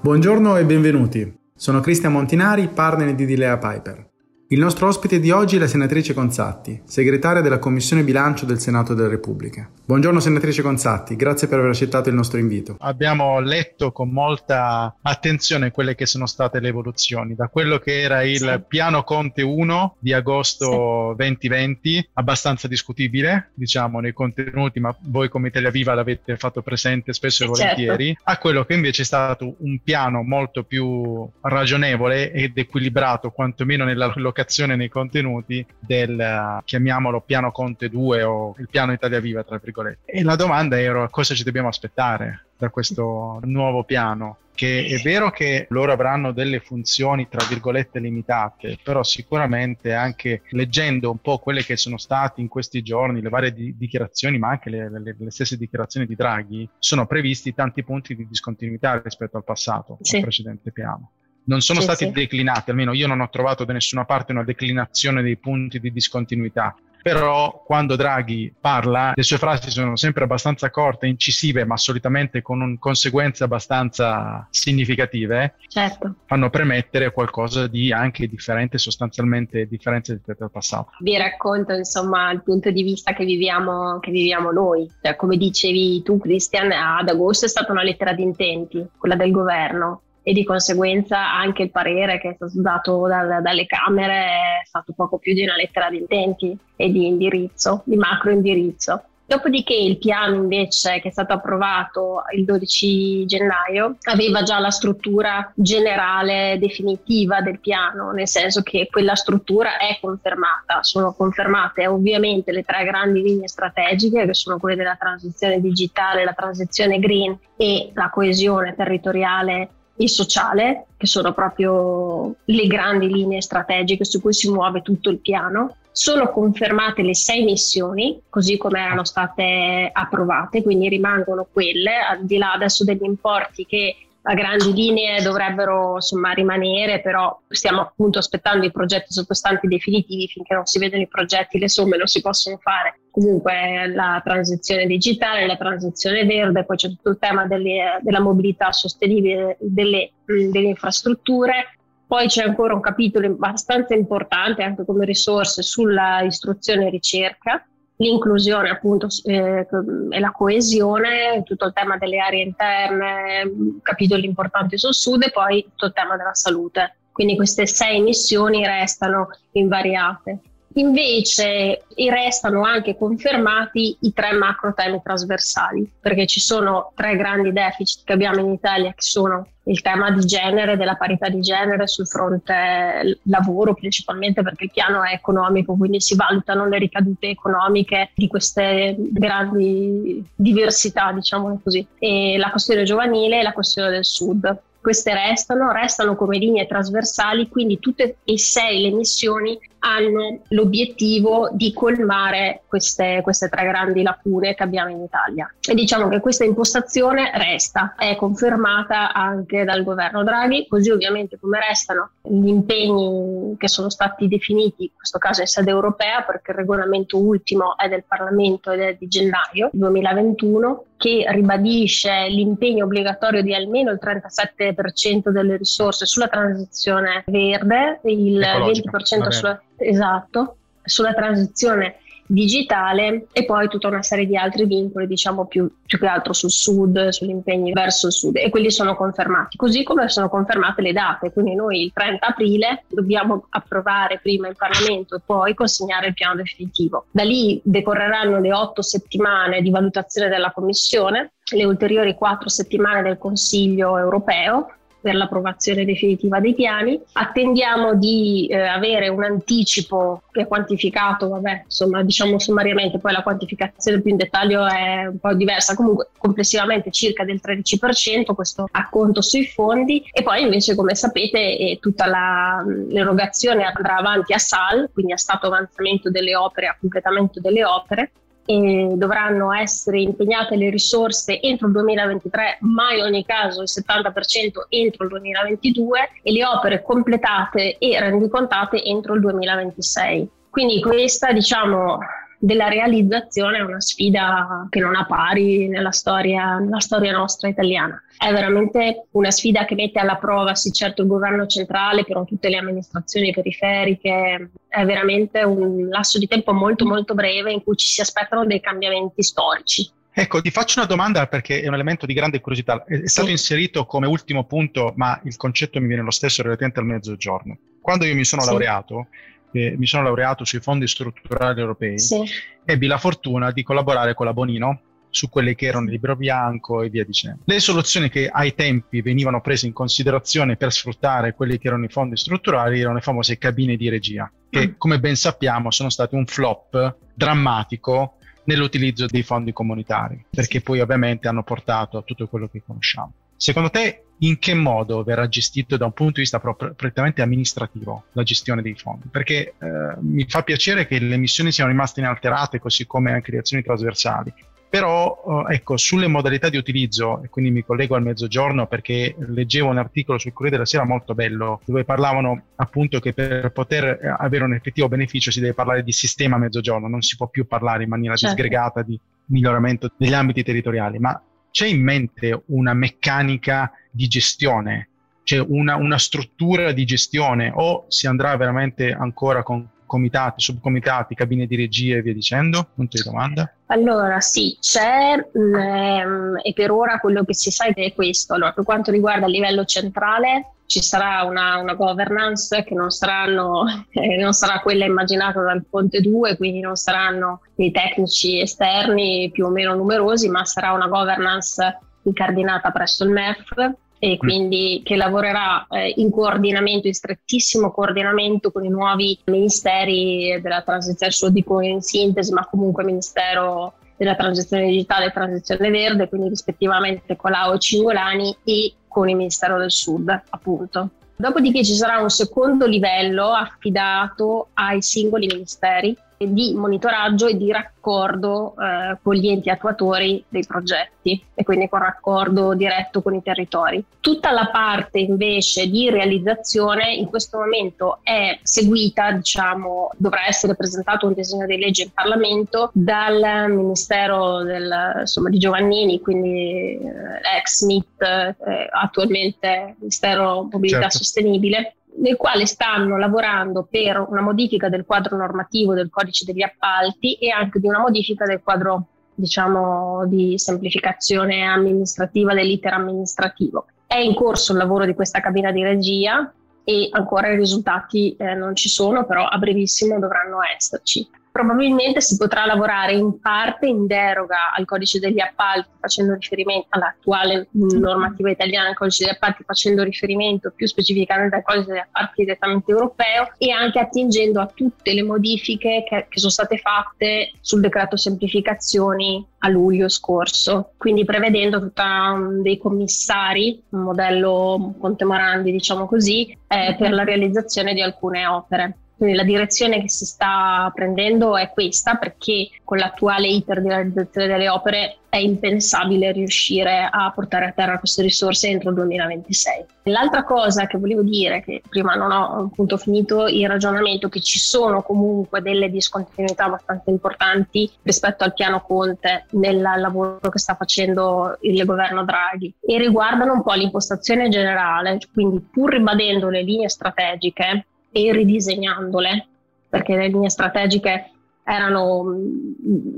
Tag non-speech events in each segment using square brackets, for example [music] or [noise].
Buongiorno e benvenuti. Sono Cristian Montinari, partner di Dilea Piper. Il nostro ospite di oggi è la senatrice Consatti, segretaria della Commissione Bilancio del Senato della Repubblica. Buongiorno senatrice Consatti, grazie per aver accettato il nostro invito. Abbiamo letto con molta attenzione quelle che sono state le evoluzioni, da quello che era il sì. piano Conte 1 di agosto sì. 2020, abbastanza discutibile, diciamo, nei contenuti, ma voi come Italia Viva l'avete fatto presente spesso e certo. volentieri, a quello che invece è stato un piano molto più ragionevole ed equilibrato, quantomeno nella locazione allocazione nei contenuti del, chiamiamolo, piano Conte 2 o il piano Italia Viva, tra virgolette. E la domanda era cosa ci dobbiamo aspettare da questo nuovo piano? che è vero che loro avranno delle funzioni tra virgolette limitate, però sicuramente anche leggendo un po' quelle che sono state in questi giorni le varie di- dichiarazioni, ma anche le, le, le, stesse dichiarazioni di Draghi, sono previsti tanti punti di discontinuità rispetto al passato, sì. al precedente piano non sono sì, stati sì. declinati, almeno io non ho trovato da nessuna parte una declinazione dei punti di discontinuità. Però quando Draghi parla, le sue frasi sono sempre abbastanza corte, incisive, ma solitamente con un, conseguenze abbastanza significative, certo. fanno premettere qualcosa di anche differente, sostanzialmente differente rispetto al passato. Vi racconto insomma il punto di vista che viviamo, che viviamo noi. Cioè, come dicevi tu, Christian, ad agosto è stata una lettera di intenti, quella del governo e di conseguenza anche il parere che è stato dato dal, dalle Camere è stato poco più di una lettera di intenti e di indirizzo, di macro indirizzo. Dopodiché il piano invece che è stato approvato il 12 gennaio aveva già la struttura generale definitiva del piano, nel senso che quella struttura è confermata, sono confermate ovviamente le tre grandi linee strategiche che sono quelle della transizione digitale, la transizione green e la coesione territoriale e sociale, che sono proprio le grandi linee strategiche su cui si muove tutto il piano. Sono confermate le sei missioni, così come erano state approvate, quindi rimangono quelle, al di là adesso degli importi che a grandi linee dovrebbero insomma rimanere, però stiamo appunto aspettando i progetti sottostanti definitivi, finché non si vedono i progetti le somme non si possono fare. Comunque la transizione digitale, la transizione verde, poi c'è tutto il tema delle, della mobilità sostenibile delle, delle infrastrutture, poi c'è ancora un capitolo abbastanza importante anche come risorse sulla istruzione e ricerca, l'inclusione appunto eh, e la coesione, tutto il tema delle aree interne, capitoli importanti sul sud e poi tutto il tema della salute. Quindi queste sei missioni restano invariate. Invece restano anche confermati i tre macro temi trasversali, perché ci sono tre grandi deficit che abbiamo in Italia, che sono il tema di genere, della parità di genere sul fronte lavoro, principalmente perché il piano è economico, quindi si valutano le ricadute economiche di queste grandi diversità, diciamo così, e la questione giovanile e la questione del sud. Queste restano, restano come linee trasversali, quindi tutte e sei le missioni hanno l'obiettivo di colmare queste, queste, tre grandi lacune che abbiamo in Italia. E diciamo che questa impostazione resta, è confermata anche dal governo Draghi, così ovviamente come restano gli impegni che sono stati definiti, in questo caso in sede europea, perché il regolamento ultimo è del Parlamento ed è di gennaio 2021, che ribadisce l'impegno obbligatorio di almeno il 37% delle risorse sulla transizione verde, il Ecologica, 20% sulla esatto, sulla transizione digitale e poi tutta una serie di altri vincoli, diciamo più, più, che altro sul sud, sugli impegni verso il sud e quelli sono confermati, così come sono confermate le date, quindi noi il 30 aprile dobbiamo approvare prima in Parlamento e poi consegnare il piano definitivo. Da lì decorreranno le otto settimane di valutazione della Commissione, le ulteriori quattro settimane del Consiglio europeo per l'approvazione definitiva dei piani. Attendiamo di eh, avere un anticipo che è quantificato, vabbè, insomma, diciamo sommariamente, poi la quantificazione più in dettaglio è un po' diversa, comunque complessivamente circa del 13% questo acconto sui fondi. E poi invece come sapete eh, tutta la, l'erogazione andrà avanti a SAL, quindi a stato avanzamento delle opere, a completamento delle opere e dovranno essere impegnate le risorse entro il 2023, ma in ogni caso il 70% entro il 2022 e le opere completate e rendicontate entro il 2026. Quindi questa diciamo della realizzazione è una sfida che non ha pari nella storia, nella storia nostra italiana. È veramente una sfida che mette alla prova, sì certo il governo centrale, però tutte le amministrazioni periferiche, è veramente un lasso di tempo molto molto breve in cui ci si aspettano dei cambiamenti storici. Ecco, ti faccio una domanda perché è un elemento di grande curiosità. È, stato inserito come ultimo punto, ma il concetto mi viene lo stesso relativamente al mezzogiorno. Quando io mi sono sì. laureato, eh, mi sono laureato sui fondi strutturali europei, sì. ebbi la fortuna di collaborare con la Bonino su quelle che erano il libro bianco e via dicendo. Le soluzioni che ai tempi venivano prese in considerazione per sfruttare quelli che erano i fondi strutturali erano le famose cabine di regia, che mm. come ben sappiamo sono state un flop drammatico nell'utilizzo dei fondi comunitari, perché poi ovviamente hanno portato a tutto quello che conosciamo. Secondo te in che modo verrà gestito da un punto di vista proprio, prettamente amministrativo la gestione dei fondi? Perché eh, mi fa piacere che le missioni siano rimaste inalterate, così come anche le azioni trasversali, però eh, ecco, sulle modalità di utilizzo, e quindi mi collego al mezzogiorno perché leggevo un articolo sul Corriere della Sera molto bello, dove parlavano appunto che per poter eh, avere un effettivo beneficio si deve parlare di sistema mezzogiorno, non si può più parlare in maniera certo. disgregata di miglioramento degli ambiti territoriali, ma c'è in mente una meccanica di gestione, c'è una, una struttura di gestione? O si andrà veramente ancora con comitati, subcomitati, cabine di regia e via dicendo? Punto di domanda. Allora sì, c'è ehm, e per ora quello che si sa è questo. Allora, per quanto riguarda il livello centrale ci sarà una, una governance che non, saranno, [laughs] eh, non sarà quella immaginata dal Ponte 2, quindi non saranno dei tecnici esterni più o meno numerosi, ma sarà una governance incardinata presso il MEF e mm. quindi che lavorerà eh, in coordinamento, in strettissimo coordinamento con i nuovi ministeri della transizione, adesso dico in sintesi, ma comunque Ministero della transizione digitale e transizione verde, quindi rispettivamente con Lao Cingolani e con il Ministero del Sud, appunto. Dopodiché ci sarà un secondo livello affidato ai singoli ministeri di monitoraggio e di raccordo eh, con gli enti attuatori dei progetti e quindi con raccordo diretto con i territori. Tutta la parte invece di realizzazione in questo momento è seguita, diciamo, dovrà essere presentato un disegno di legge in Parlamento dal Ministero del, insomma, di Giovannini, quindi eh, ex MIT, eh, attualmente Ministero Mobilità certo. Sostenibile, nel quale stanno lavorando per una modifica del quadro normativo del codice degli appalti e anche di una modifica del quadro diciamo di semplificazione amministrativa dell'iter amministrativo. È in corso il lavoro di questa cabina di regia e ancora i risultati eh, non ci sono, però a brevissimo dovranno esserci probabilmente si potrà lavorare in parte in deroga al codice degli appalti facendo riferimento all'attuale normativa italiana al codice degli appalti facendo riferimento più specificamente al codice degli appalti direttamente europeo e anche attingendo a tutte le modifiche che, che sono state fatte sul decreto semplificazioni a luglio scorso, quindi prevedendo tutta um, dei commissari, un modello contemporaneo diciamo così, eh, per la realizzazione di alcune opere. La direzione che si sta prendendo è questa perché con l'attuale iter di realizzazione delle opere è impensabile riuscire a portare a terra queste risorse entro il 2026. L'altra cosa che volevo dire, che prima non ho appunto finito il ragionamento, che ci sono comunque delle discontinuità abbastanza importanti rispetto al piano Conte nel lavoro che sta facendo il governo Draghi e riguardano un po' l'impostazione generale, quindi pur ribadendo le linee strategiche e ridisegnandole, perché le linee strategiche erano,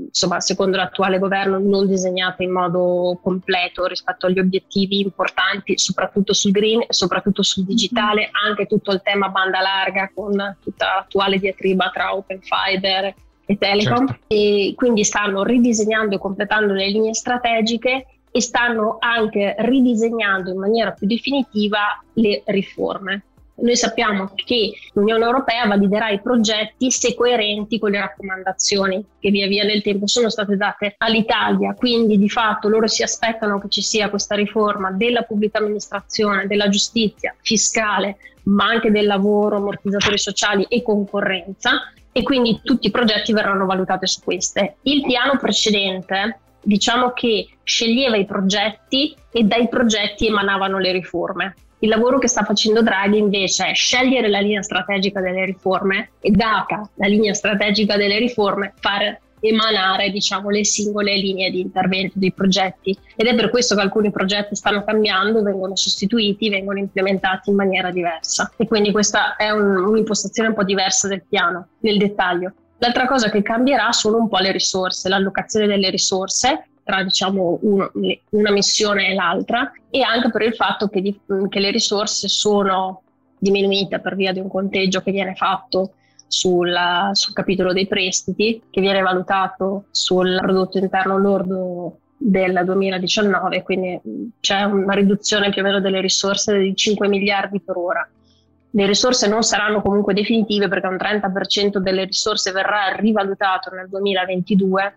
insomma, secondo l'attuale governo, non disegnate in modo completo rispetto agli obiettivi importanti, soprattutto sul green, soprattutto sul digitale, anche tutto il tema banda larga con tutta l'attuale diatriba tra open fiber e telecom. Certo. E quindi stanno ridisegnando e completando le linee strategiche e stanno anche ridisegnando in maniera più definitiva le riforme. Noi sappiamo che l'Unione Europea validerà i progetti se coerenti con le raccomandazioni che via via nel tempo sono state date all'Italia, quindi di fatto loro si aspettano che ci sia questa riforma della pubblica amministrazione, della giustizia fiscale, ma anche del lavoro, ammortizzatori sociali e concorrenza e quindi tutti i progetti verranno valutati su queste. Il piano precedente diciamo che sceglieva i progetti e dai progetti emanavano le riforme. Il lavoro che sta facendo Draghi invece è scegliere la linea strategica delle riforme e data la linea strategica delle riforme fare emanare diciamo, le singole linee di intervento dei progetti ed è per questo che alcuni progetti stanno cambiando, vengono sostituiti, vengono implementati in maniera diversa e quindi questa è un, un'impostazione un po' diversa del piano nel dettaglio. L'altra cosa che cambierà sono un po' le risorse, l'allocazione delle risorse tra diciamo, uno, una missione e l'altra e anche per il fatto che, di, che le risorse sono diminuite per via di un conteggio che viene fatto sul, sul capitolo dei prestiti che viene valutato sul prodotto interno lordo del 2019, quindi c'è una riduzione più o meno delle risorse di 5 miliardi per ora. Le risorse non saranno comunque definitive perché un 30% delle risorse verrà rivalutato nel 2022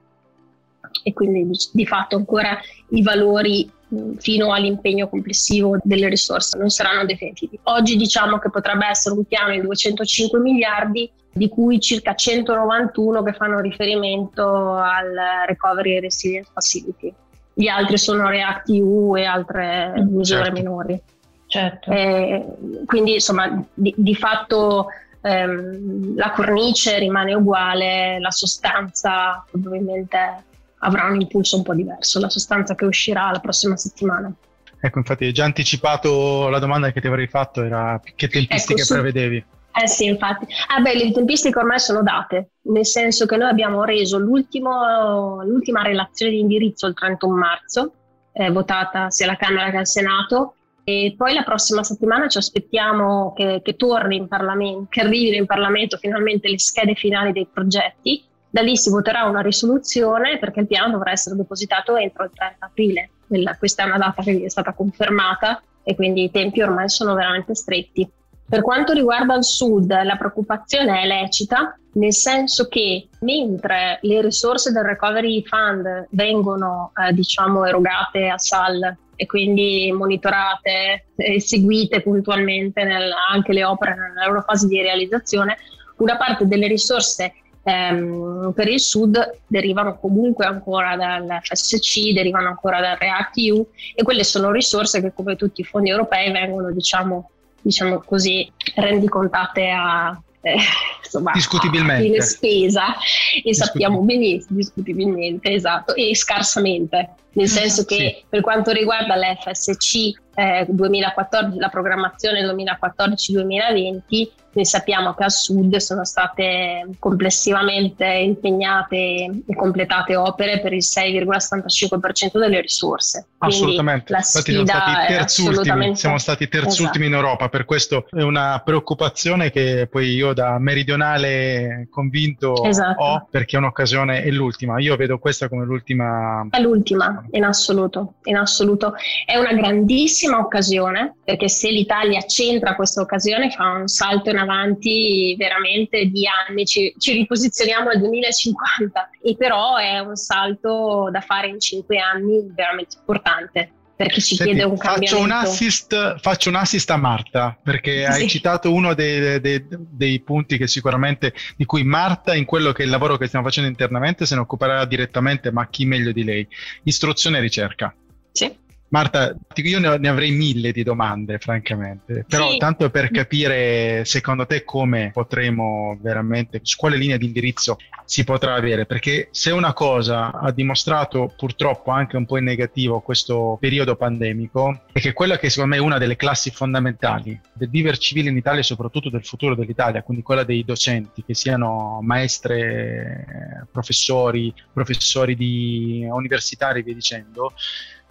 e quindi di, di fatto ancora i valori fino all'impegno complessivo delle risorse non saranno definitivi. Oggi diciamo che potrebbe essere un piano di 205 miliardi di cui circa 191 che fanno riferimento al Recovery and Resilience Facility. Gli altri sono React EU e altre misure certo. minori. Certo. Eh, quindi insomma di, di fatto ehm, la cornice rimane uguale, la sostanza probabilmente avrà un impulso un po' diverso, la sostanza che uscirà la prossima settimana. Ecco, infatti hai già anticipato la domanda che ti avrei fatto, era che tempistiche ecco, su... prevedevi? Eh sì, infatti. Ah beh, le tempistiche ormai sono date, nel senso che noi abbiamo reso l'ultima relazione di indirizzo il 31 marzo, eh, votata sia alla Camera che al Senato, e poi la prossima settimana ci aspettiamo che, che torni in Parlamento, che arrivino in Parlamento finalmente le schede finali dei progetti. Da lì si voterà una risoluzione perché il piano dovrà essere depositato entro il 30 aprile. Questa è una data che è stata confermata e quindi i tempi ormai sono veramente stretti. Per quanto riguarda il sud, la preoccupazione è lecita, nel senso che mentre le risorse del Recovery Fund vengono eh, diciamo, erogate a SAL e quindi monitorate e seguite puntualmente nel, anche le opere nella loro fase di realizzazione, una parte delle risorse ehm, per il sud derivano comunque ancora dal FSC, derivano ancora dal REACT-EU e quelle sono risorse che come tutti i fondi europei vengono diciamo diciamo così, rendicontate a, eh, [laughs] insomma, discutibilmente. A spesa e sappiamo benissimo, discutibilmente, esatto, e scarsamente, nel senso che sì. per quanto riguarda l'FSC eh, 2014, la programmazione 2014-2020, noi sappiamo che al sud sono state complessivamente impegnate e completate opere per il 6,75% delle risorse. Assolutamente, infatti siamo stati terzultimi, assolutamente... siamo stati terzultimi esatto. in Europa, per questo è una preoccupazione che poi io da meridionale convinto esatto. ho perché è un'occasione, è l'ultima, io vedo questa come l'ultima. È l'ultima, in assoluto, in assoluto. È una grandissima occasione perché se l'Italia centra questa occasione fa un salto in avanti veramente di anni, ci, ci riposizioniamo al 2050 e però è un salto da fare in cinque anni veramente importante perché ci Senti, chiede un faccio un, assist, faccio un assist a Marta perché [laughs] sì. hai citato uno dei, dei, dei, punti che sicuramente di cui Marta in quello che è il lavoro che stiamo facendo internamente se ne occuperà direttamente ma chi meglio di lei? Istruzione e ricerca. Sì Marta, io ne avrei mille di domande, francamente, però sì. tanto per capire secondo te come potremo veramente, su quale linea di indirizzo si potrà avere, perché se una cosa ha dimostrato purtroppo anche un po' in negativo questo periodo pandemico, è che quella che secondo me è una delle classi fondamentali del vivere civile in Italia e soprattutto del futuro dell'Italia, quindi quella dei docenti, che siano maestre, professori, professori di universitari e via dicendo,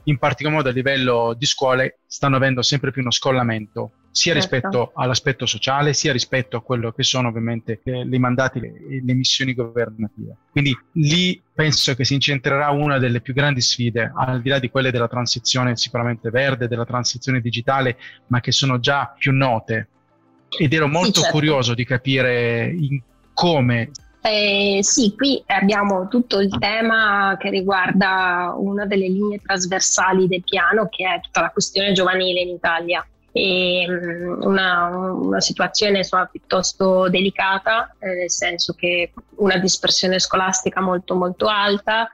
in particolar modo a livello di scuole, stanno avendo sempre più uno scollamento sia certo. rispetto all'aspetto sociale, sia rispetto a quello che sono ovviamente eh, i mandati, le, le, missioni governative. Quindi lì penso che si incentrerà una delle più grandi sfide, al di là di quelle della transizione sicuramente verde, della transizione digitale, ma che sono già più note. Ed ero molto sì, certo. curioso di capire in come eh, sì, qui abbiamo tutto il tema che riguarda una delle linee trasversali del piano, che è tutta la questione giovanile in Italia. Um, una, una, situazione insomma, piuttosto delicata, eh, nel senso che una dispersione scolastica molto molto alta,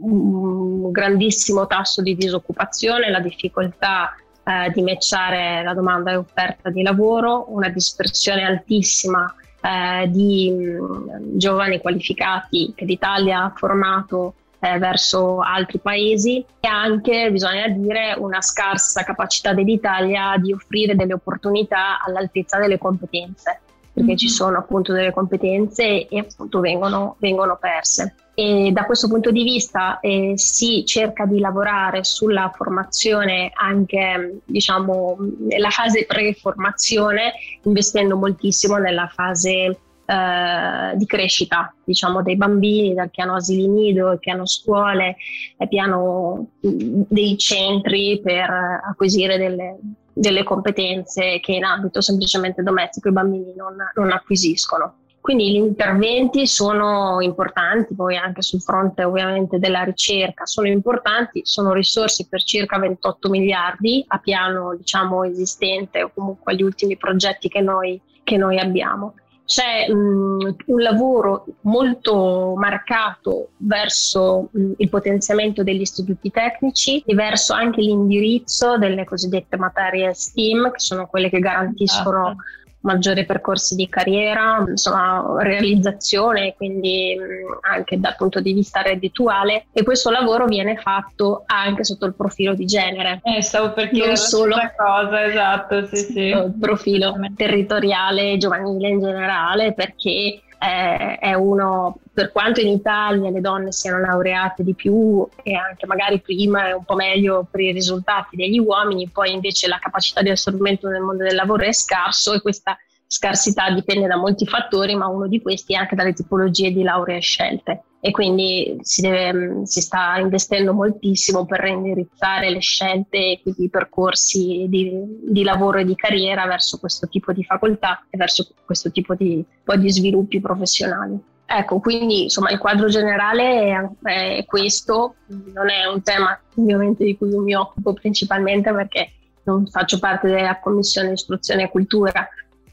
un grandissimo tasso di disoccupazione, la difficoltà eh, di matchare la domanda e offerta di lavoro, una dispersione altissima eh, di mh, giovani qualificati che l'Italia ha formato eh, verso altri paesi. E anche, bisogna dire, una scarsa capacità dell'Italia di offrire delle opportunità all'altezza delle competenze, perché mm-hmm. ci sono appunto delle competenze e appunto vengono, vengono perse. E da questo punto di vista eh, si cerca di lavorare sulla formazione anche diciamo nella fase pre-formazione investendo moltissimo nella fase eh, di crescita diciamo, dei bambini, dal piano asili nido, il piano scuole, il piano mm, dei centri per acquisire delle, delle competenze che in ambito semplicemente domestico i bambini non, non acquisiscono. Quindi gli interventi sono importanti, poi anche sul fronte ovviamente della ricerca sono importanti, sono risorse per circa 28 miliardi a piano diciamo, esistente o comunque agli ultimi progetti che noi, che noi abbiamo c'è mh, un lavoro molto marcato verso mh, il potenziamento degli istituti tecnici e verso anche l'indirizzo delle cosiddette materie STEAM, che sono quelle che garantiscono esatto maggiori percorsi di carriera, insomma, realizzazione, quindi anche dal punto di vista reddituale e questo lavoro viene fatto anche sotto il profilo di genere. Eh, stavo per chiedere non solo cosa, esatto, sì, sì. Il profilo territoriale giovanile in generale perché è uno, per quanto in Italia le donne siano laureate di più e anche magari prima è un po' meglio per i risultati degli uomini, poi invece la capacità di assorbimento nel mondo del lavoro è scarso e questa scarsità dipende da molti fattori, ma uno di questi è anche dalle tipologie di lauree scelte e quindi si, deve, si sta investendo moltissimo per reindirizzare le scelte quindi i percorsi di, di, lavoro e di carriera verso questo tipo di facoltà e verso questo tipo di, di sviluppi professionali. Ecco, quindi insomma il quadro generale è, è, questo, non è un tema ovviamente di cui mi occupo principalmente perché non faccio parte della Commissione Istruzione e Cultura,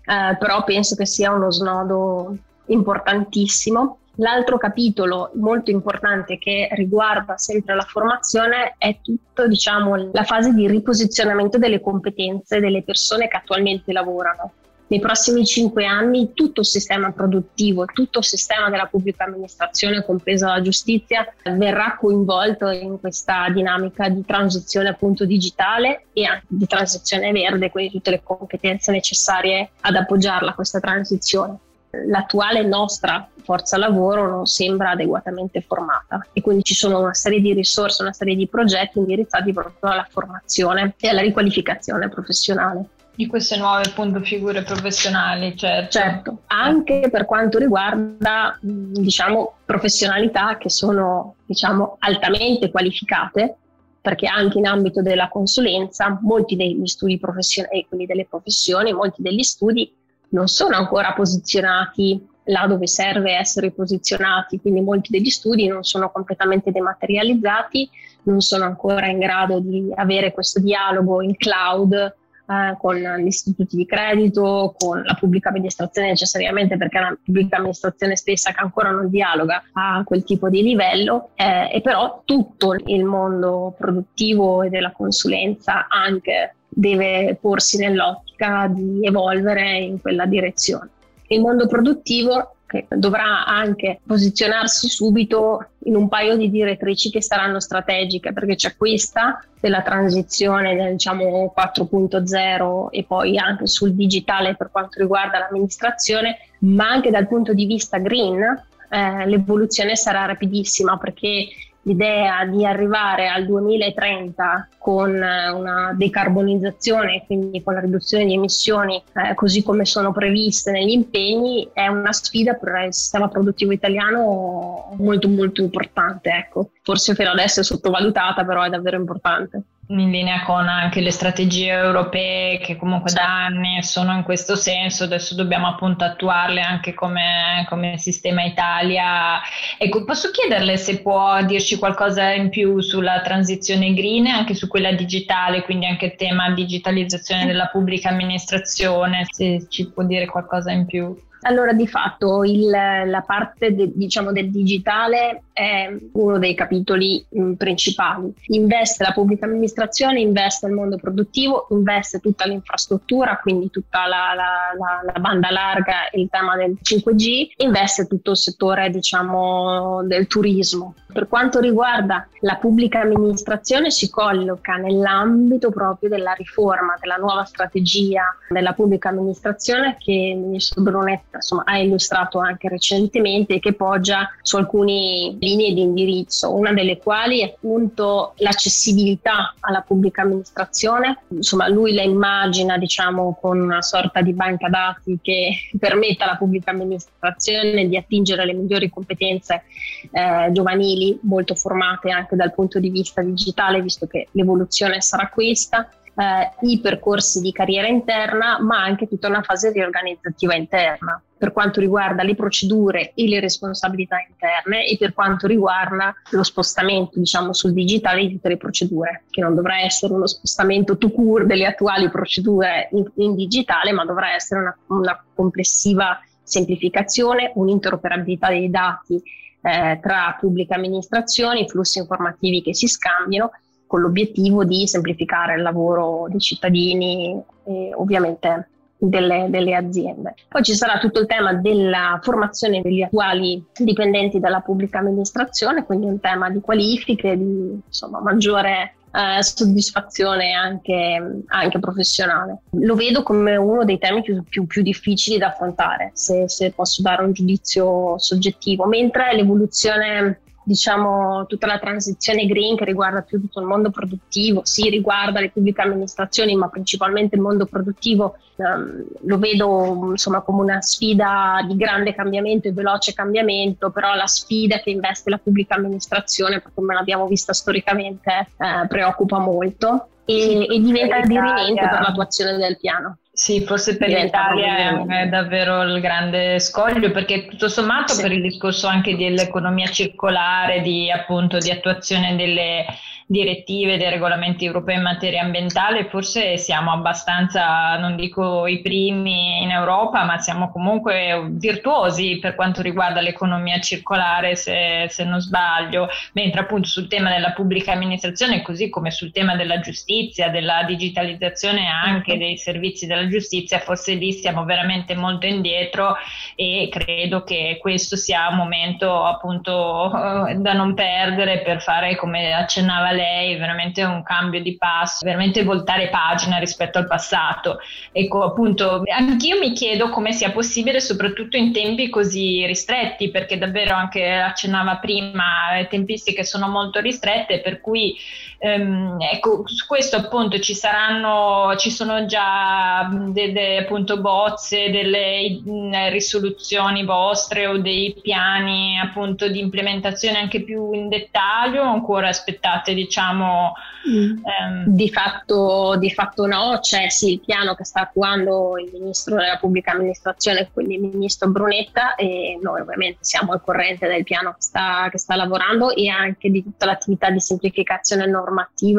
eh, però penso che sia uno snodo importantissimo. L'altro capitolo molto importante che riguarda sempre la formazione è tutto, diciamo, la fase di riposizionamento delle competenze delle persone che attualmente lavorano. Nei prossimi cinque anni tutto il sistema produttivo, tutto il sistema della pubblica amministrazione, compresa la giustizia, verrà coinvolto in questa dinamica di transizione appunto digitale e anche di transizione verde, quindi tutte le competenze necessarie ad appoggiarla questa transizione. L'attuale nostra forza lavoro non sembra adeguatamente formata e quindi ci sono una serie di risorse, una serie di progetti indirizzati proprio alla formazione e alla riqualificazione professionale di queste nuove appunto figure professionali, certo. certo. anche per quanto riguarda diciamo professionalità che sono diciamo altamente qualificate perché anche in ambito della consulenza molti degli studi professionali, quindi delle professioni, molti degli studi non sono ancora posizionati là dove serve essere posizionati, quindi molti degli studi non sono completamente dematerializzati, non sono ancora in grado di avere questo dialogo in cloud eh, con gli istituti di credito, con la pubblica amministrazione necessariamente perché è la pubblica amministrazione stessa che ancora non dialoga a quel tipo di livello eh, e però tutto il mondo produttivo e della consulenza anche deve porsi nell'ottica di evolvere in quella direzione. Il mondo produttivo che dovrà anche posizionarsi subito in un paio di direttrici che saranno strategiche, perché c'è questa della transizione del diciamo 4.0 e poi anche sul digitale per quanto riguarda l'amministrazione, ma anche dal punto di vista green eh, l'evoluzione sarà rapidissima perché l'idea di arrivare al 2030 con eh, una decarbonizzazione, quindi con la riduzione di emissioni eh, così come sono previste negli impegni, è una sfida per il sistema produttivo italiano molto molto importante. Ecco. Forse per adesso è sottovalutata, però è davvero importante in linea con anche le strategie europee che comunque da anni sono in questo senso, adesso dobbiamo appunto attuarle anche come, come, sistema Italia. Ecco, posso chiederle se può dirci qualcosa in più sulla transizione green e anche su quella digitale, quindi anche il tema digitalizzazione della pubblica amministrazione, se ci può dire qualcosa in più. Allora, di fatto il, la parte de, diciamo, del digitale è uno dei capitoli mm, principali. Investe la pubblica amministrazione, investe il mondo produttivo, investe tutta l'infrastruttura, quindi tutta la, la, la, la banda larga e il tema del 5G, investe tutto il settore diciamo, del turismo. Per quanto riguarda la pubblica amministrazione si colloca nell'ambito proprio della riforma, della nuova strategia della pubblica amministrazione che il ministro Brunetta insomma, ha illustrato anche recentemente e che poggia su alcune linee di indirizzo, una delle quali è appunto l'accessibilità alla pubblica amministrazione. Insomma, lui la immagina diciamo con una sorta di banca dati che [laughs] permetta alla pubblica amministrazione di attingere le migliori competenze eh, giovanili molto formate anche dal punto di vista digitale, visto che l'evoluzione sarà questa eh, i percorsi di carriera interna, ma anche tutta una fase riorganizzativa interna per quanto riguarda le procedure e le responsabilità interne e per quanto riguarda lo spostamento diciamo sul digitale di tutte le procedure che non dovrà essere uno spostamento to cure delle attuali procedure in, in digitale ma dovrà essere una, una complessiva semplificazione, un'interoperabilità dei dati eh, tra pubbliche amministrazioni, flussi informativi che si scambiano con l'obiettivo di semplificare il lavoro dei cittadini e ovviamente delle, delle, aziende. Poi ci sarà tutto il tema della formazione degli attuali dipendenti della pubblica amministrazione, quindi un tema di qualifiche, di insomma, maggiore eh, soddisfazione anche, anche, professionale. Lo vedo come uno dei temi più, più, più difficili da affrontare, se, se posso dare un giudizio soggettivo, mentre l'evoluzione diciamo, tutta la transizione green che riguarda più tutto il mondo produttivo, sì, riguarda le pubbliche amministrazioni, ma principalmente il mondo produttivo, ehm, lo vedo insomma come una sfida di grande cambiamento e veloce cambiamento, però la sfida che investe la pubblica amministrazione, come l'abbiamo vista storicamente, eh, preoccupa molto e, e diventa dirimente per l'attuazione del piano. Sì, forse per l'Italia è davvero il grande scoglio perché tutto sommato sì. per il discorso anche dell'economia circolare, di appunto di attuazione delle direttive, dei regolamenti europei in materia ambientale, forse siamo abbastanza, non dico i primi in Europa, ma siamo comunque virtuosi per quanto riguarda l'economia circolare, se, se non sbaglio, mentre appunto sul tema della pubblica amministrazione, così come sul tema della giustizia, della digitalizzazione anche certo. dei servizi della giustizia, forse lì siamo veramente molto indietro e credo che questo sia un momento appunto eh, da non perdere per fare come accennava lei veramente un cambio di passo, veramente voltare pagina rispetto al passato. Ecco, appunto, anch'io mi chiedo come sia possibile, soprattutto in tempi così ristretti, perché davvero anche accennava prima, le tempistiche sono molto ristrette, per cui ehm, ecco, su questo appunto ci saranno, ci sono già delle appunto bozze, delle risoluzioni vostre o dei piani appunto di implementazione anche più in dettaglio o ancora aspettate di diciamo... Mm. Ehm... Di, fatto, di, fatto, no, c'è sì il piano che sta attuando il Ministro della Pubblica Amministrazione, quindi il Ministro Brunetta e noi ovviamente siamo al corrente del piano che sta, che sta lavorando e anche di tutta l'attività di semplificazione normativa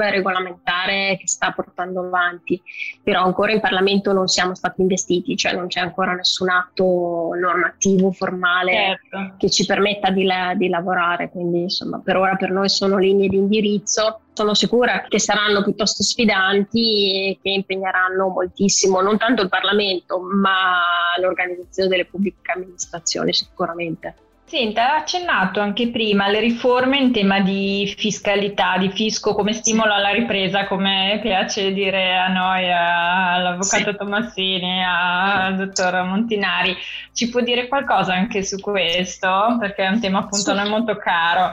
e regolamentare che sta portando avanti, però ancora in Parlamento non siamo stati investiti, cioè non c'è ancora nessun atto normativo formale certo. che ci permetta di, la, di lavorare, quindi insomma per ora per noi sono linee di indirizzo sono sicura che saranno piuttosto sfidanti e che impegneranno moltissimo non tanto il Parlamento ma l'organizzazione delle pubbliche amministrazioni sicuramente. Senta, ha accennato anche prima alle riforme in tema di fiscalità, di fisco come stimolo alla ripresa, come piace dire a noi, all'avvocato sì. Tomassini, al dottor Montinari. Ci può dire qualcosa anche su questo? Perché è un tema appunto sì. non molto caro.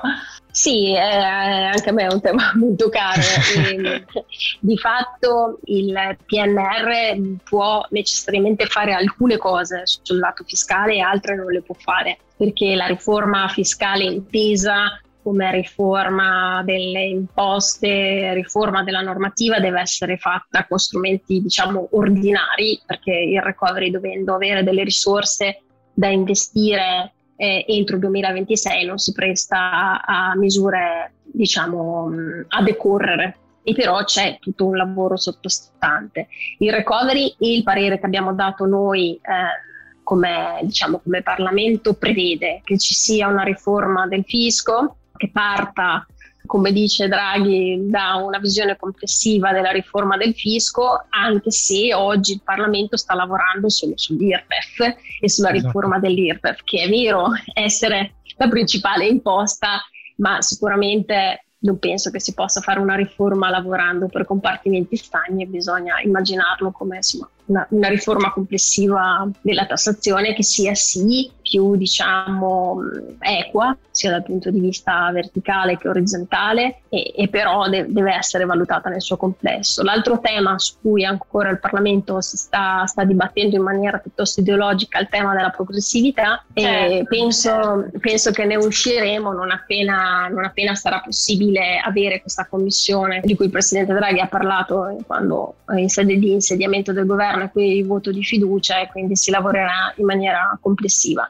Sì, eh, anche a me è un tema [laughs] molto caro. [laughs] di fatto il PNR può necessariamente fare alcune cose sul lato fiscale e altre non le può fare, perché la riforma fiscale intesa come riforma delle imposte, riforma della normativa deve essere fatta con strumenti diciamo ordinari, perché il recovery dovendo avere delle risorse da investire eh, entro il 2026 non si presta a, a misure diciamo a decorrere e però c'è tutto un lavoro sottostante. Il recovery il parere che abbiamo dato noi eh, come, diciamo, come Parlamento prevede che ci sia una riforma del fisco che parta come dice Draghi, da una visione complessiva della riforma del fisco, anche se oggi il Parlamento sta lavorando solo sull'IRPEF e sulla esatto. riforma dell'IRPEF, che è vero essere la principale imposta, ma sicuramente non penso che si possa fare una riforma lavorando per compartimenti stagni, bisogna immaginarlo come insomma, una, una, riforma complessiva della tassazione che sia sì più diciamo equa sia dal punto di vista verticale che orizzontale e, e però de- deve essere valutata nel suo complesso. L'altro tema su cui ancora il Parlamento si sta, sta dibattendo in maniera piuttosto ideologica è il tema della progressività certo, e penso, certo. penso, che ne usciremo non appena, non appena sarà possibile avere questa commissione di cui il Presidente Draghi ha parlato quando in sede di insediamento del governo qui il voto di fiducia e quindi si lavorerà in maniera complessiva.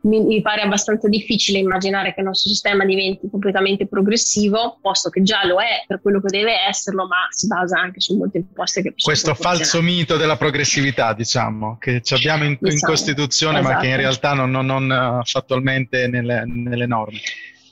Mi, mi, pare abbastanza difficile immaginare che il nostro sistema diventi completamente progressivo, posto che già lo è per quello che deve esserlo, ma si basa anche su molte imposte che Questo falso mito della progressività, diciamo, che abbiamo in, diciamo, in Costituzione, esatto. ma che in esatto. realtà non, non, non uh, fattualmente nelle, nelle norme.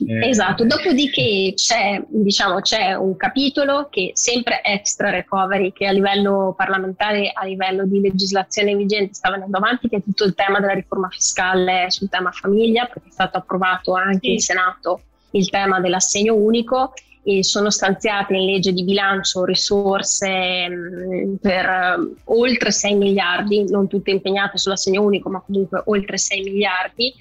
Eh, esatto, dopodiché c'è, diciamo, c'è, un capitolo che sempre extra recovery, che a livello parlamentare, a livello di legislazione vigente sta venendo avanti, che è tutto il tema della riforma fiscale sul tema famiglia, perché è stato approvato anche in Senato il tema dell'assegno unico e sono stanziate in legge di bilancio risorse mh, per uh, oltre 6 miliardi, non tutte impegnate sull'assegno unico, ma comunque oltre 6 miliardi.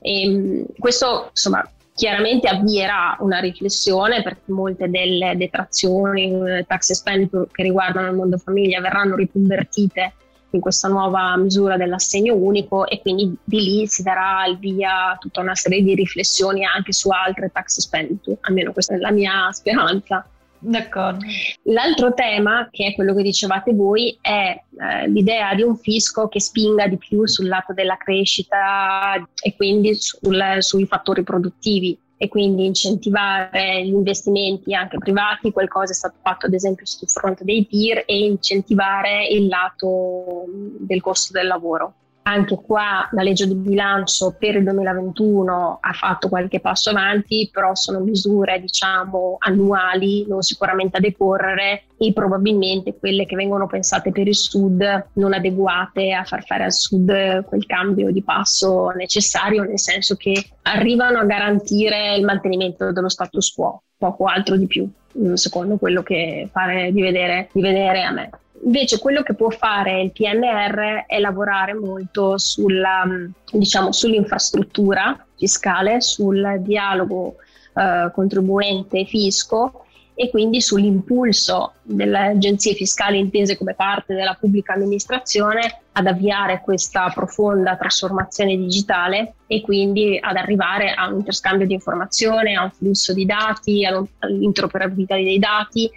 E, mh, questo insomma chiaramente avvierà una riflessione perché molte delle detrazioni, eh, tax expenditure che riguardano il mondo famiglia verranno riconvertite in questa nuova misura dell'assegno unico e quindi di lì si darà il via tutta una serie di riflessioni anche su altre tax expenditure, almeno questa è la mia speranza. D'accordo. L'altro tema, che è quello che dicevate voi, è eh, l'idea di un fisco che spinga di più sul lato della crescita e quindi sul, sui fattori produttivi e quindi incentivare gli investimenti anche privati, qualcosa è stato fatto ad esempio sul fronte dei PIR e incentivare il lato del costo del lavoro. Anche qua la legge di bilancio per il 2021 ha fatto qualche passo avanti, però sono misure diciamo annuali, non sicuramente a decorrere e probabilmente quelle che vengono pensate per il Sud non adeguate a far fare al Sud quel cambio di passo necessario, nel senso che arrivano a garantire il mantenimento dello status quo, poco altro di più, secondo quello che pare di vedere, di vedere a me. Invece quello che può fare il PNR è lavorare molto sulla, diciamo, sull'infrastruttura fiscale, sul dialogo eh, contribuente-fisco e quindi sull'impulso delle agenzie fiscali intese come parte della pubblica amministrazione ad avviare questa profonda trasformazione digitale e quindi ad arrivare a un interscambio di informazione, a un flusso di dati, all'interoperabilità dei dati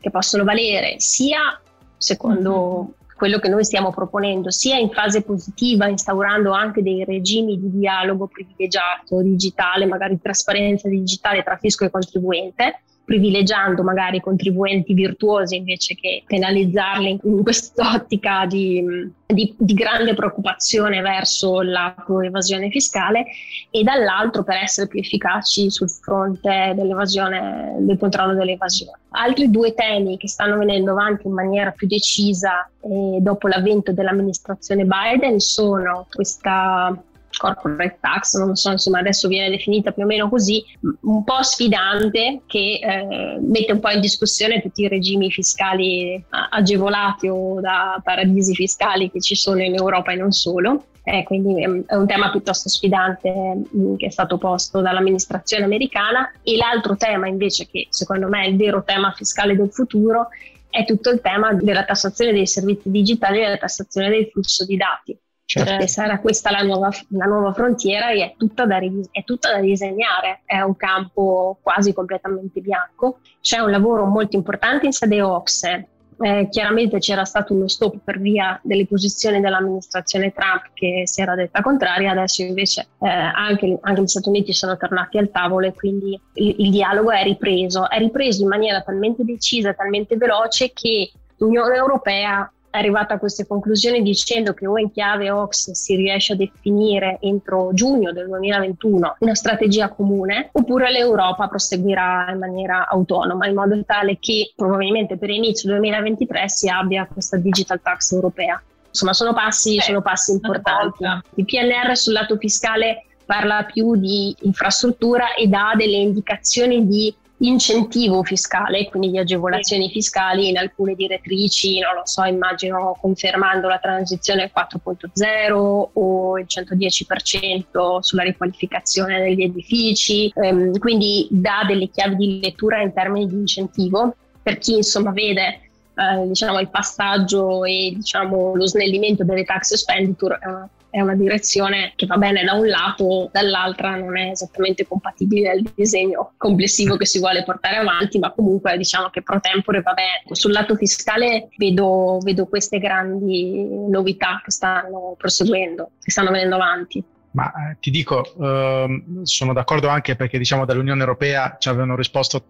che possono valere sia secondo mm-hmm. quello che noi stiamo proponendo, sia in fase positiva, instaurando anche dei regimi di dialogo privilegiato digitale, magari trasparenza digitale tra fisco e contribuente, privilegiando magari i contribuenti virtuosi invece che penalizzarli in quest'ottica di, di, di grande preoccupazione verso la evasione fiscale e dall'altro per essere più efficaci sul fronte dell'evasione, del controllo dell'evasione. Altri due temi che stanno venendo avanti in maniera più decisa eh, dopo l'avvento dell'amministrazione Biden sono questa corporate tax, non so, insomma adesso viene definita più o meno così, un po' sfidante che eh, mette un po' in discussione tutti i regimi fiscali agevolati o da paradisi fiscali che ci sono in Europa e non solo. Eh, quindi è un tema piuttosto sfidante mh, che è stato posto dall'amministrazione americana e l'altro tema invece che secondo me è il vero tema fiscale del futuro è tutto il tema della tassazione dei servizi digitali e della tassazione del flusso di dati. Certo. sarà questa la nuova, la nuova, frontiera e è tutta, da, è tutta da disegnare, è un campo quasi completamente bianco. C'è un lavoro molto importante in sede OXE, eh, chiaramente c'era stato uno stop per via delle posizioni dell'amministrazione Trump che si era detta contraria, adesso invece eh, anche, anche, gli Stati Uniti sono tornati al tavolo e quindi il, il, dialogo è ripreso, è ripreso in maniera talmente decisa, talmente veloce che l'Unione Europea è arrivata a queste conclusioni dicendo che o in chiave Ox si riesce a definire entro giugno del 2021 una strategia comune, oppure l'Europa proseguirà in maniera autonoma, in modo tale che probabilmente per inizio 2023 si abbia questa digital tax europea. Insomma, sono passi, eh, sono passi importanti. Il PNR sul lato fiscale parla più di infrastruttura e dà delle indicazioni di incentivo fiscale, quindi di agevolazioni fiscali in alcune direttrici, non lo so, immagino confermando la transizione 4.0 o il 110% sulla riqualificazione degli edifici, ehm, quindi dà delle chiavi di lettura in termini di incentivo per chi insomma vede eh, diciamo, il passaggio e diciamo, lo snellimento delle tax expenditure eh, è una direzione che va bene da un lato, dall'altra non è esattamente compatibile al disegno complessivo che si vuole portare avanti, ma comunque diciamo che pro tempore va bene. Sul lato fiscale vedo, vedo queste grandi novità che stanno proseguendo, che stanno venendo avanti. Ma eh, ti dico, ehm, sono d'accordo anche perché diciamo dall'Unione Europea ci avevano risposto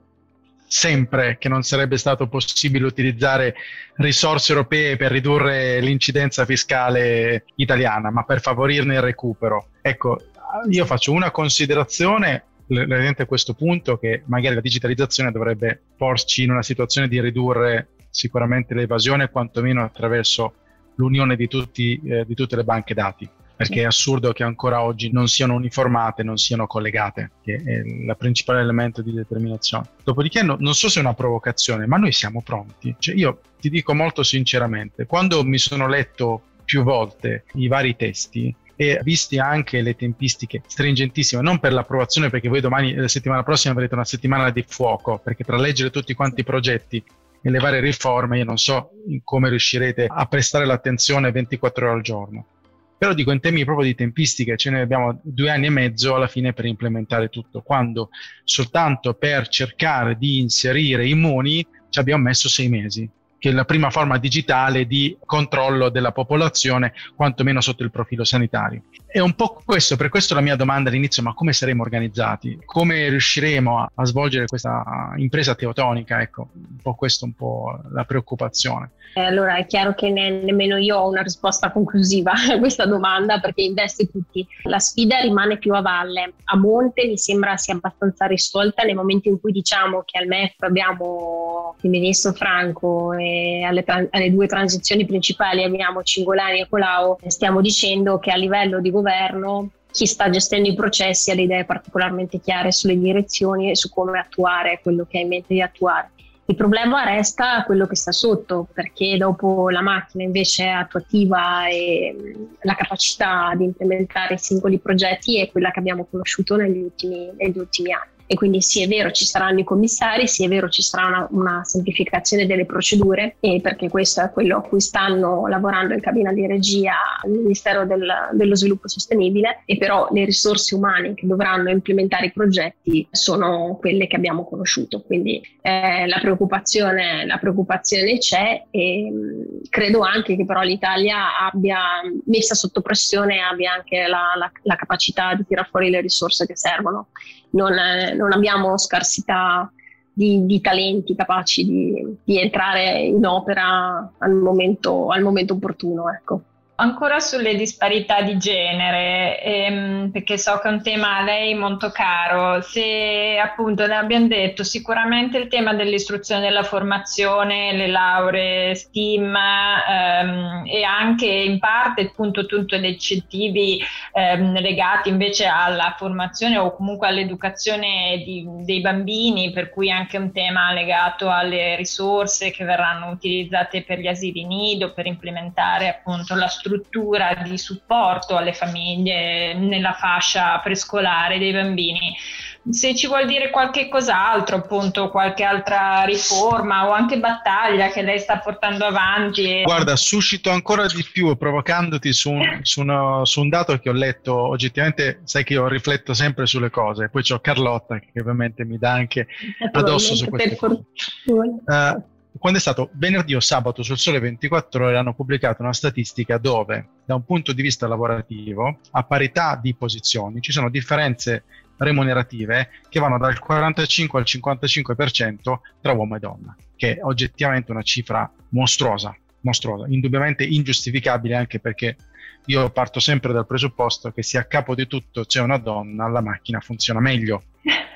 sempre che non sarebbe stato possibile utilizzare risorse europee per ridurre l'incidenza fiscale italiana, ma per favorirne il recupero. Ecco, io faccio una considerazione a questo punto che magari la digitalizzazione dovrebbe porci in una situazione di ridurre sicuramente l'evasione, quantomeno attraverso l'unione di, tutti, eh, di tutte le banche dati perché è assurdo che ancora oggi non siano uniformate, non siano collegate, che è il principale elemento di determinazione. Dopodiché no, non so se è una provocazione, ma noi siamo pronti. Cioè, io ti dico molto sinceramente, quando mi sono letto più volte i vari testi, e visti anche le tempistiche stringentissime, non per l'approvazione, perché voi domani, la settimana prossima, avrete una settimana di fuoco, perché tra leggere tutti quanti i progetti e le varie riforme, io non so come riuscirete a prestare l'attenzione 24 ore al giorno. Però dico in termini proprio di tempistiche, ce ne abbiamo due anni e mezzo alla fine per implementare tutto, quando soltanto per cercare di inserire immuni ci abbiamo messo sei mesi che è la prima forma digitale di controllo della popolazione, quantomeno sotto il profilo sanitario. È un po' questo, per questo la mia domanda all'inizio, ma come saremo organizzati? Come riusciremo a, a svolgere questa impresa teotonica? Ecco, un po' questo un po' la preoccupazione. Eh, allora è chiaro che ne, nemmeno io ho una risposta conclusiva a questa domanda perché investe tutti. La sfida rimane più a valle. A monte mi sembra sia abbastanza risolta nel momento in cui diciamo che al MEF abbiamo il ministro Franco e alle, alle due transizioni principali abbiamo Cingolani e Colau, stiamo dicendo che a livello di governo chi sta gestendo i processi ha le idee particolarmente chiare sulle direzioni e su come attuare quello che ha in mente di attuare. Il problema resta quello che sta sotto, perché dopo la macchina invece attuativa e la capacità di implementare i singoli progetti è quella che abbiamo conosciuto negli ultimi, negli ultimi anni e quindi sì è vero ci saranno i commissari, sì è vero ci sarà una, una semplificazione delle procedure e perché questo è quello a cui stanno lavorando in cabina di regia al Ministero del, dello Sviluppo Sostenibile e però le risorse umane che dovranno implementare i progetti sono quelle che abbiamo conosciuto, quindi eh, la, preoccupazione, la preoccupazione c'è e mh, credo anche che però l'Italia abbia messa sotto pressione abbia anche la, la, la capacità di tirar fuori le risorse che servono non, non abbiamo scarsità di, di, talenti capaci di, di, entrare in opera al momento, al momento opportuno. Ecco. Ancora sulle disparità di genere, ehm, perché so che è un tema a lei molto caro, se appunto ne abbiamo detto sicuramente il tema dell'istruzione della formazione, le lauree STEAM ehm, e anche in parte appunto tutti gli incentivi ehm, legati invece alla formazione o comunque all'educazione di, dei bambini, per cui anche un tema legato alle risorse che verranno utilizzate per gli asili nido, per implementare appunto la struttura struttura di supporto alle famiglie nella fascia prescolare dei bambini. Se ci vuol dire qualche cos'altro, appunto, qualche altra riforma o anche battaglia che lei sta portando avanti. Guarda, suscito ancora di più provocandoti su un, su, uno, su un dato che ho letto. Oggettivamente, sai che io rifletto sempre sulle cose. Poi c'ho Carlotta che ovviamente mi dà anche addosso su queste cose. Uh, quando è stato venerdì o sabato sul Sole 24 Ore hanno pubblicato una statistica dove da un punto di vista lavorativo a parità di posizioni ci sono differenze remunerative che vanno dal 45 al 55% tra uomo e donna, che è oggettivamente una cifra mostruosa mostruosa, indubbiamente ingiustificabile anche perché io parto sempre dal presupposto che se a capo di tutto c'è una donna, la macchina funziona meglio.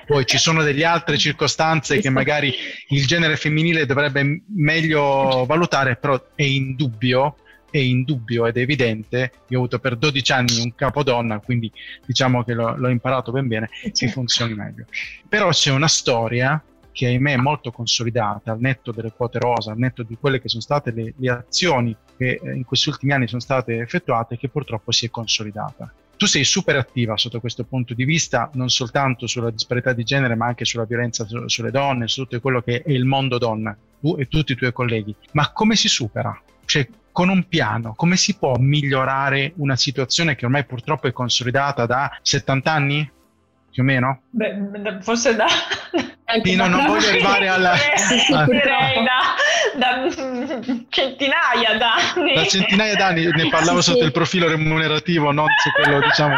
Poi ci sono delle altre circostanze che magari il genere femminile dovrebbe meglio valutare, però è indubbio, è indubbio ed evidente, io ho avuto per 12 anni un capodonna, quindi diciamo che l'ho, l'ho imparato ben bene, che funzioni meglio. Però c'è una storia che ahimè è molto consolidata, al netto delle quote rosa, al netto di quelle che sono state le, le azioni che eh, in questi ultimi anni sono state effettuate, che purtroppo si è consolidata. Tu sei super attiva sotto questo punto di vista, non soltanto sulla disparità di genere, ma anche sulla violenza su, sulle donne, su tutto quello che è il mondo donna, tu e tutti i tuoi colleghi. Ma come si supera? Cioè, con un piano, come si può migliorare una situazione che ormai purtroppo è consolidata da 70 anni? Più o meno? Beh, forse da, Pino, non voglio arrivare alla... Direi da, da centinaia d'anni. Da centinaia d'anni, ne parlavo sì, sotto sì. il profilo remunerativo, non su quello, diciamo...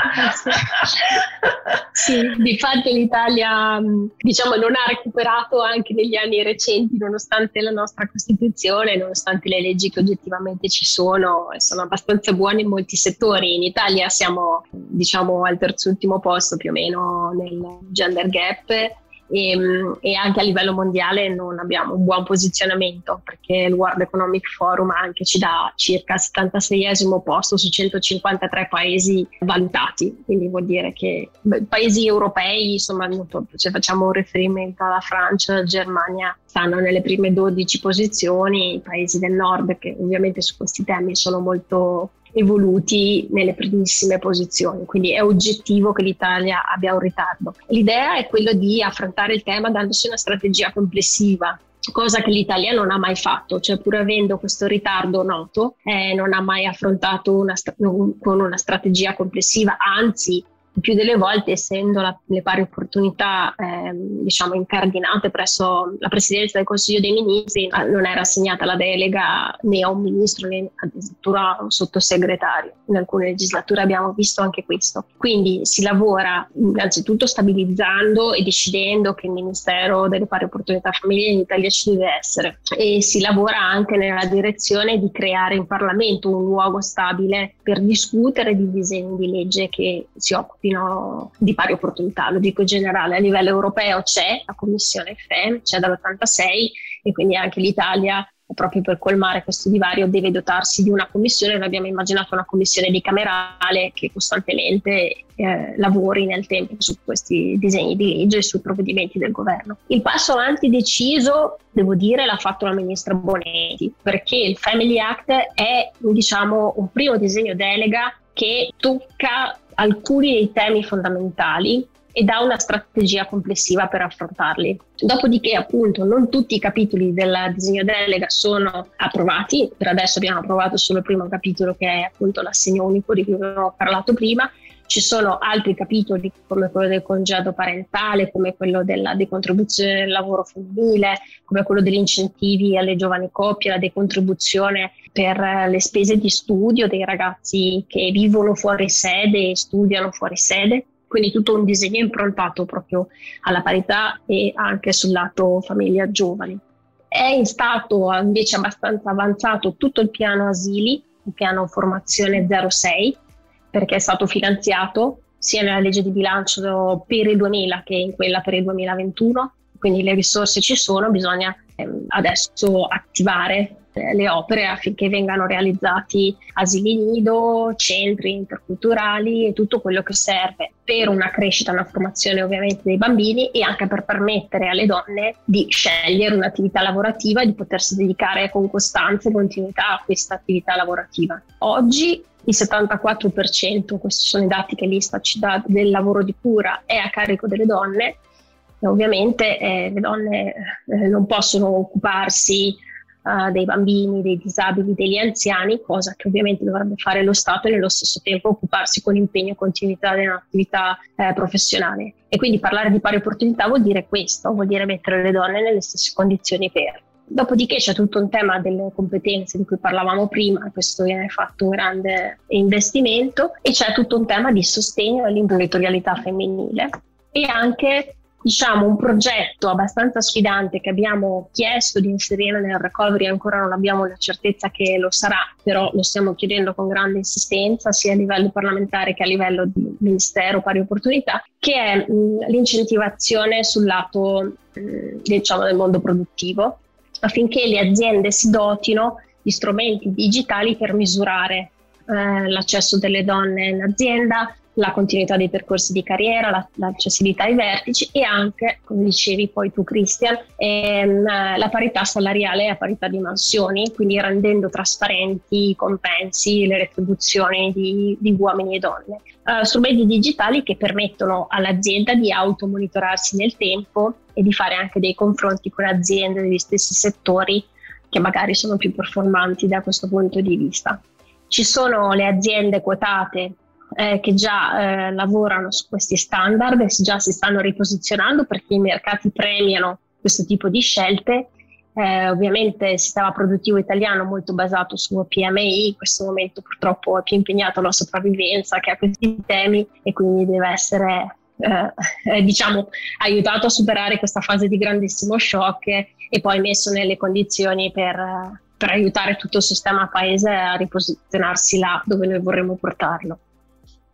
Sì, di fatto l'Italia, diciamo, non ha recuperato anche negli anni recenti, nonostante la nostra Costituzione, nonostante le leggi che oggettivamente ci sono, e sono abbastanza buone in molti settori. In Italia siamo, diciamo, al terzultimo posto più o meno nel gender gap e, ehm, e, anche a livello mondiale non abbiamo un buon posizionamento perché il World Economic Forum anche ci dà circa il 76esimo posto su 153 paesi valutati, quindi vuol dire che beh, paesi europei, insomma, se facciamo un riferimento alla Francia, alla Germania, stanno nelle prime 12 posizioni, i paesi del nord che ovviamente su questi temi sono molto evoluti nelle primissime posizioni, quindi è oggettivo che l'Italia abbia un ritardo. L'idea è quella di affrontare il tema dandosi una strategia complessiva, cosa che l'Italia non ha mai fatto, cioè pur avendo questo ritardo noto, eh, non ha mai affrontato una, con una strategia complessiva, anzi più delle volte essendo la, le pari opportunità eh, diciamo incardinate presso la presidenza del Consiglio dei Ministri non era assegnata la delega né a un ministro né addirittura a un sottosegretario. In alcune legislature abbiamo visto anche questo. Quindi si lavora innanzitutto stabilizzando e decidendo che il Ministero delle pari opportunità femminili in Italia ci deve essere e si lavora anche nella direzione di creare in Parlamento un luogo stabile per discutere di disegni di legge che si occupino occupino di pari opportunità, lo dico in generale, a livello europeo c'è la Commissione FEM, c'è dall'86 e quindi anche l'Italia proprio per colmare questo divario deve dotarsi di una commissione, noi abbiamo immaginato una commissione bicamerale che costantemente eh, lavori nel tempo su questi disegni di legge e sui provvedimenti del governo. Il passo avanti deciso, devo dire, l'ha fatto la ministra Bonetti, perché il Family Act è diciamo un primo disegno delega che tocca alcuni dei temi fondamentali e dà una strategia complessiva per affrontarli. Dopodiché, appunto, non tutti i capitoli del disegno delega sono approvati. Per adesso abbiamo approvato solo il primo capitolo, che è appunto l'assegno unico di cui avevo parlato prima. Ci sono altri capitoli come quello del congedo parentale, come quello della decontribuzione del lavoro femminile, come quello degli incentivi alle giovani coppie, la decontribuzione per le spese di studio dei ragazzi che vivono fuori sede e studiano fuori sede. Quindi tutto un disegno improntato proprio alla parità e anche sul lato famiglia giovani. È in stato invece abbastanza avanzato tutto il piano asili, il piano formazione 06, perché è stato finanziato sia nella legge di bilancio per il 2000 che in quella per il 2021, quindi le risorse ci sono, bisogna ehm, adesso attivare eh, le opere affinché vengano realizzati asili nido, centri interculturali e tutto quello che serve per una crescita, una formazione ovviamente dei bambini e anche per permettere alle donne di scegliere un'attività lavorativa e di potersi dedicare con costanza e continuità a questa attività lavorativa. Oggi il 74%, questi sono i dati che l'Ista ci dà, del lavoro di cura è a carico delle donne. E ovviamente eh, le donne eh, non possono occuparsi uh, dei bambini, dei disabili, degli anziani, cosa che ovviamente dovrebbe fare lo Stato e nello stesso tempo occuparsi con impegno e continuità dell'attività eh, professionale. E quindi parlare di pari opportunità vuol dire questo, vuol dire mettere le donne nelle stesse condizioni per. Dopodiché c'è tutto un tema delle competenze di cui parlavamo prima, questo viene fatto un grande investimento, e c'è tutto un tema di sostegno all'imprenditorialità femminile e anche diciamo, un progetto abbastanza sfidante che abbiamo chiesto di inserire nel recovery, ancora non abbiamo la certezza che lo sarà, però lo stiamo chiedendo con grande insistenza sia a livello parlamentare che a livello di Ministero Pari Opportunità, che è mh, l'incentivazione sul lato mh, diciamo, del mondo produttivo affinché le aziende si dotino di strumenti digitali per misurare eh, l'accesso delle donne in azienda, la continuità dei percorsi di carriera, la, l'accessibilità ai vertici e anche, come dicevi poi tu Christian, ehm, la parità salariale e la parità di mansioni, quindi rendendo trasparenti i compensi, le retribuzioni di, di uomini e donne. Uh, strumenti digitali che permettono all'azienda di automonitorarsi nel tempo e di fare anche dei confronti con aziende degli stessi settori che magari sono più performanti da questo punto di vista. Ci sono le aziende quotate eh, che già eh, lavorano su questi standard e già si stanno riposizionando perché i mercati premiano questo tipo di scelte. Eh, ovviamente il sistema produttivo italiano è molto basato su PMI, in questo momento purtroppo è più impegnato alla sopravvivenza che a questi temi e quindi deve essere eh, [laughs] diciamo, aiutato a superare questa fase di grandissimo shock e, e poi messo nelle condizioni per, per aiutare tutto il sistema paese a riposizionarsi là dove noi vorremmo portarlo.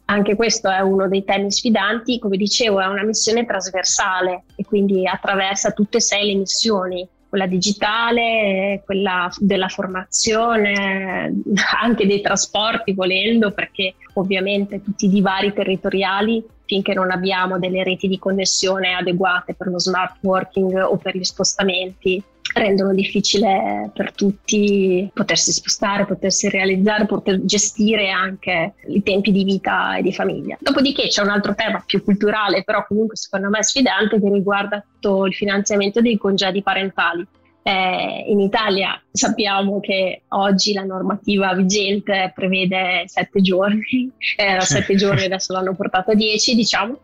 Anche questo è uno dei temi sfidanti, come dicevo è una missione trasversale e quindi attraversa tutte e sei le missioni, quella digitale, quella della formazione, [laughs] anche dei trasporti volendo, perché ovviamente tutti i divari territoriali finché non abbiamo delle reti di connessione adeguate per lo smart working o per gli spostamenti rendono difficile per tutti potersi spostare, potersi realizzare, poter gestire anche i tempi di vita e di famiglia. Dopodiché c'è un altro tema più culturale, però comunque secondo me sfidante, che riguarda tutto il finanziamento dei congedi parentali. Eh, in Italia sappiamo che oggi la normativa vigente prevede sette giorni, [laughs] era eh, sette giorni, adesso l'hanno portato a dieci, diciamo,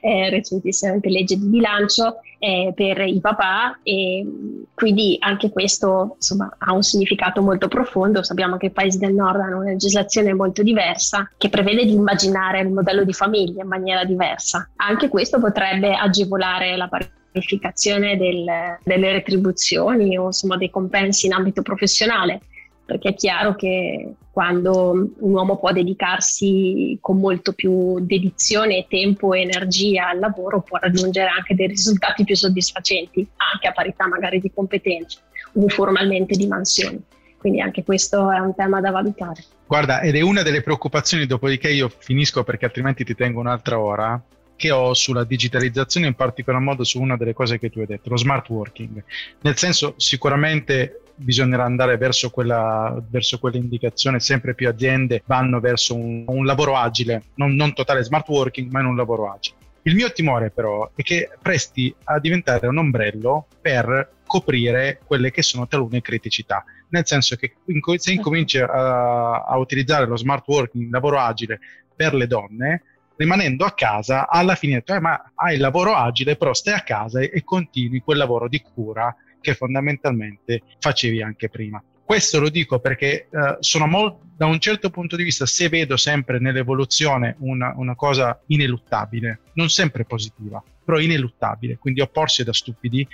eh, recentissimamente legge di bilancio eh, per i papà e quindi anche questo insomma, ha un significato molto profondo. Sappiamo che i paesi del nord hanno una legislazione molto diversa che prevede di immaginare il modello di famiglia in maniera diversa. Anche questo potrebbe agevolare la parificazione del, delle retribuzioni o insomma, dei compensi in ambito professionale perché è chiaro che quando un uomo può dedicarsi con molto più dedizione, tempo e energia al lavoro può raggiungere anche dei risultati più soddisfacenti, anche a parità magari di competenze o formalmente di mansioni. Quindi anche questo è un tema da valutare. Guarda, ed è una delle preoccupazioni, dopodiché io finisco perché altrimenti ti tengo un'altra ora, che ho sulla digitalizzazione, in particolar modo su una delle cose che tu hai detto, lo smart working. Nel senso, sicuramente bisognerà andare verso quella, verso quell'indicazione, sempre più aziende vanno verso un, un lavoro agile, non, non totale smart working, ma in un lavoro agile. Il mio timore però è che presti a diventare un ombrello per coprire quelle che sono talune criticità, nel senso che se incominci a, a utilizzare lo smart working, il lavoro agile per le donne, rimanendo a casa, alla fine eh, ma hai il lavoro agile, però stai a casa e, e continui quel lavoro di cura che fondamentalmente facevi anche prima. Questo lo dico perché eh, sono molto, da un certo punto di vista, se vedo sempre nell'evoluzione una, una, cosa ineluttabile, non sempre positiva, però ineluttabile, quindi opporsi da stupidi,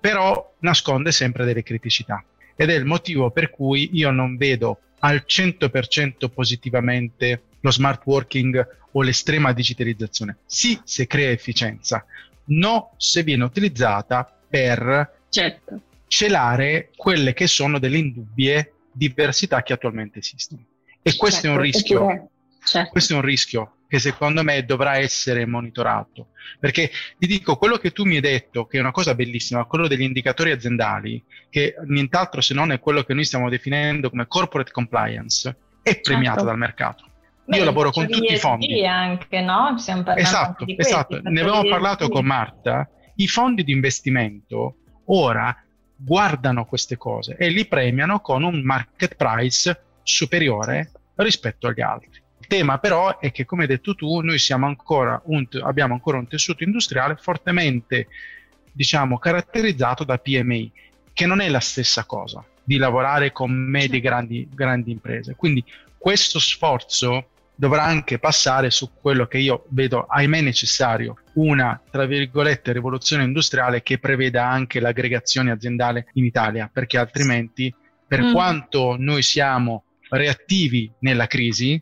però nasconde sempre delle criticità. Ed è il motivo per cui io non vedo al 100% positivamente lo smart working o l'estrema digitalizzazione. Sì, se crea efficienza, no se viene utilizzata per certo. celare quelle che sono delle indubbie diversità che attualmente esistono. E questo certo, è un certo, rischio. Certo. Questo è un rischio che secondo me dovrà essere monitorato. Perché ti dico, quello che tu mi hai detto, che è una cosa bellissima, quello degli indicatori aziendali, che nient'altro se non è quello che noi stiamo definendo come corporate compliance, è premiato certo. dal mercato. Beh, Io lavoro con tutti i fondi. anche, no? esatto, esatto. Ne avevamo parlato con Marta. I fondi di investimento ora guardano queste cose e li premiano con un market price superiore rispetto agli altri. Il tema però è che, come hai detto tu, noi ancora un, abbiamo ancora un tessuto industriale fortemente diciamo, caratterizzato da PMI, che non è la stessa cosa di lavorare con medie grandi, grandi imprese. Quindi questo sforzo dovrà anche passare su quello che io vedo ahimè necessario, una tra virgolette rivoluzione industriale che preveda anche l'aggregazione aziendale in Italia, perché altrimenti per mm. quanto noi siamo reattivi nella crisi,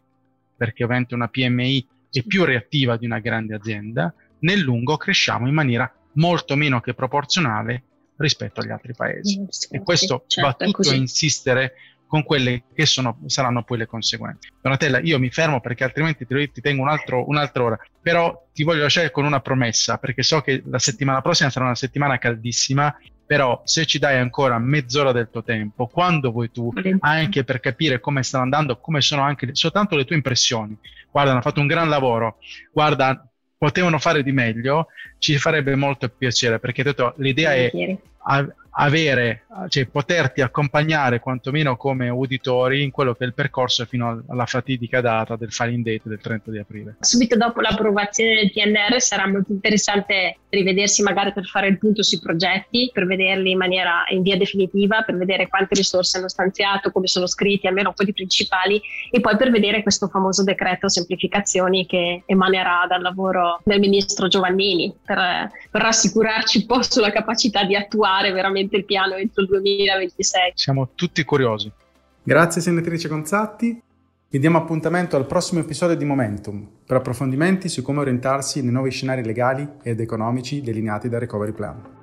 perché ovviamente una PMI è più reattiva di una grande azienda, nel lungo cresciamo in maniera molto meno che proporzionale rispetto agli altri paesi. Mm, e questo certo, va tutto a insistere con quelle che sono, saranno poi le conseguenze. Donatella, io mi fermo perché altrimenti ti, ti tengo un altro, un'altra ora, però ti voglio lasciare con una promessa, perché so che la settimana prossima sarà una settimana caldissima, però se ci dai ancora mezz'ora del tuo tempo, quando vuoi tu, anche per capire come stanno andando, come sono anche soltanto le tue impressioni. Guarda, hanno fatto un gran lavoro, guarda, potevano fare di meglio, ci farebbe molto piacere, perché detto, l'idea è avere, cioè poterti accompagnare quantomeno come uditori in quello che è il percorso fino alla fatidica data del filing date del 30 di aprile. Subito dopo l'approvazione del PNR sarà molto interessante rivedersi magari per fare il punto sui progetti, per vederli in maniera in via definitiva, per vedere quante risorse hanno stanziato, come sono scritti, almeno quelli principali, e poi per vedere questo famoso decreto semplificazioni che emanerà dal lavoro del ministro Giovannini per, per rassicurarci un po' sulla capacità di attuare veramente il piano entro il 2026. Siamo tutti curiosi. Grazie senatrice Conzatti. Vi diamo appuntamento al prossimo episodio di Momentum per approfondimenti su come orientarsi nei nuovi scenari legali ed economici delineati dal Recovery Plan.